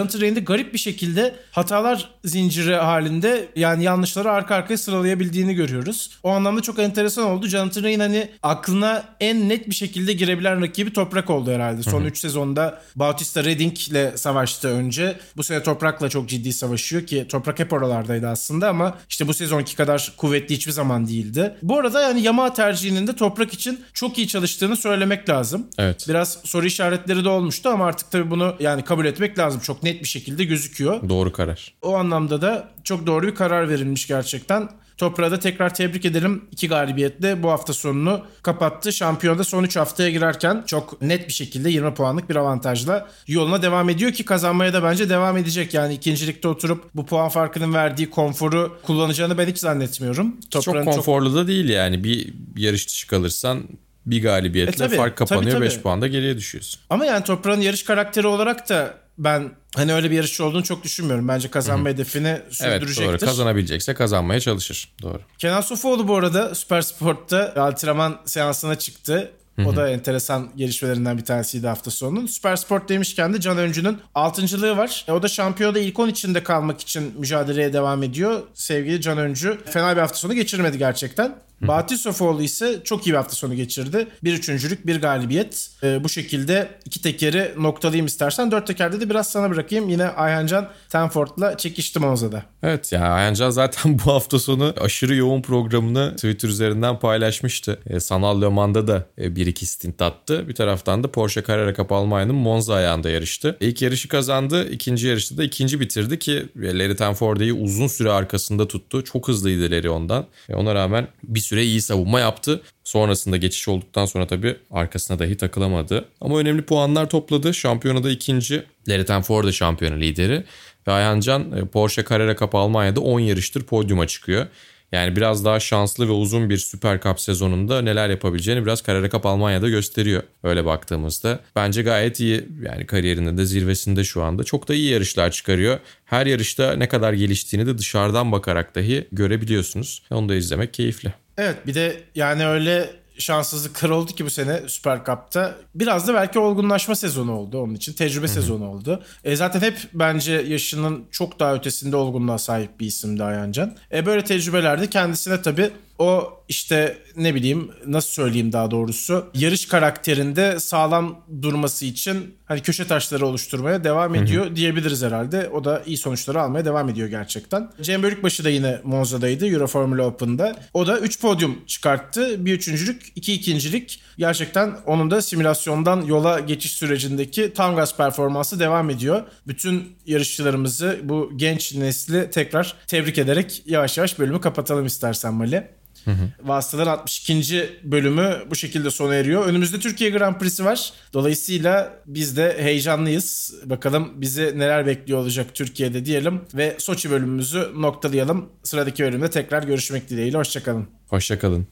Train'de garip bir şekilde hatalar zinciri halinde yani yanlışları arka arkaya sıralayabildiğini görüyoruz. O anlamda çok enteresan oldu. Train hani aklına en net bir şekilde girebilen rakibi Toprak oldu herhalde. Son 3 sezonda Bautista Redding ile savaştı önce. Bu sene Toprak'la çok ciddi savaşıyor ki Toprak hep oralardaydı aslında ama işte bu sezonki kadar kuvvetli hiçbir zaman değildi. Bu arada yani Yamaha tercihinin de Toprak için çok iyi çalıştığını söylemek lazım. Evet. Biraz soru işaretleri de olmuştu ama artık tabii bunu yani kabul etmek lazım. Çok net bir şekilde gözüküyor. Doğru karar. O anlamda da çok doğru bir karar verilmiş gerçekten. Toprağı da tekrar tebrik edelim. İki galibiyetle bu hafta sonunu kapattı. Şampiyonda son 3 haftaya girerken çok net bir şekilde 20 puanlık bir avantajla yoluna devam ediyor ki kazanmaya da bence devam edecek. Yani ikincilikte oturup bu puan farkının verdiği konforu kullanacağını ben hiç zannetmiyorum. Toprağın çok konforlu çok... da değil yani. Bir yarış dışı kalırsan bir galibiyetle e, tabii, fark kapanıyor 5 puanda geriye düşüyorsun. Ama yani toprağın yarış karakteri olarak da ben hani öyle bir yarışçı olduğunu çok düşünmüyorum. Bence kazanma Hı-hı. hedefini sürdürecektir. Evet doğru kazanabilecekse kazanmaya çalışır. Doğru. Kenan Sofuoğlu bu arada Süper Sport'ta antrenman seansına çıktı. O da enteresan gelişmelerinden bir tanesiydi hafta sonunun. Süper Sport demişken de Can Öncü'nün altıncılığı var. E, o da şampiyonada ilk 10 içinde kalmak için mücadeleye devam ediyor. Sevgili Can Öncü fena bir hafta sonu geçirmedi gerçekten. Bahattin Sofoğlu ise çok iyi bir hafta sonu geçirdi. Bir üçüncülük, bir galibiyet. Ee, bu şekilde iki tekeri noktalayayım istersen. Dört tekerde de biraz sana bırakayım. Yine Ayhancan Tenford'la çekişti Monza'da. Evet ya Ayhancan zaten bu hafta sonu aşırı yoğun programını Twitter üzerinden paylaşmıştı. Ee, Sanal Le Mans'da da e, bir iki stint attı. Bir taraftan da Porsche Carrera Cup Almanya'nın Monza ayağında yarıştı. İlk yarışı kazandı. ikinci yarışta da ikinci bitirdi ki Larry Tenford'u uzun süre arkasında tuttu. Çok hızlıydı Larry ondan. E, ona rağmen bir süre iyi savunma yaptı. Sonrasında geçiş olduktan sonra tabii arkasına dahi takılamadı. Ama önemli puanlar topladı. Şampiyonada ikinci. Larry Tenford da şampiyonu lideri. Ve Ayhancan e, Porsche Carrera Cup Almanya'da 10 yarıştır podyuma çıkıyor. Yani biraz daha şanslı ve uzun bir Süper Cup sezonunda neler yapabileceğini biraz Carrera Cup Almanya'da gösteriyor. Öyle baktığımızda. Bence gayet iyi. Yani kariyerinde de zirvesinde şu anda. Çok da iyi yarışlar çıkarıyor. Her yarışta ne kadar geliştiğini de dışarıdan bakarak dahi görebiliyorsunuz. Onu da izlemek keyifli. Evet bir de yani öyle şanssızlıklar oldu ki bu sene Süper Cup'ta. Biraz da belki olgunlaşma sezonu oldu onun için. Tecrübe Hı-hı. sezonu oldu. E zaten hep bence yaşının çok daha ötesinde olgunluğa sahip bir isimdi Ayancan. E böyle tecrübelerde kendisine tabii o işte ne bileyim nasıl söyleyeyim daha doğrusu yarış karakterinde sağlam durması için hani köşe taşları oluşturmaya devam ediyor Hı-hı. diyebiliriz herhalde. O da iyi sonuçları almaya devam ediyor gerçekten. Cem Bölükbaşı da yine Monza'daydı Euro Formula Open'da. O da 3 podyum çıkarttı. Bir üçüncülük, iki ikincilik. Gerçekten onun da simülasyondan yola geçiş sürecindeki tam gaz performansı devam ediyor. Bütün yarışçılarımızı bu genç nesli tekrar tebrik ederek yavaş yavaş bölümü kapatalım istersen Mali. Hı hı. Vasıtalar 62. bölümü bu şekilde sona eriyor. Önümüzde Türkiye Grand Prix'si var. Dolayısıyla biz de heyecanlıyız. Bakalım bizi neler bekliyor olacak Türkiye'de diyelim ve Soçi bölümümüzü noktalayalım. Sıradaki bölümde tekrar görüşmek dileğiyle. Hoşçakalın. Hoşçakalın.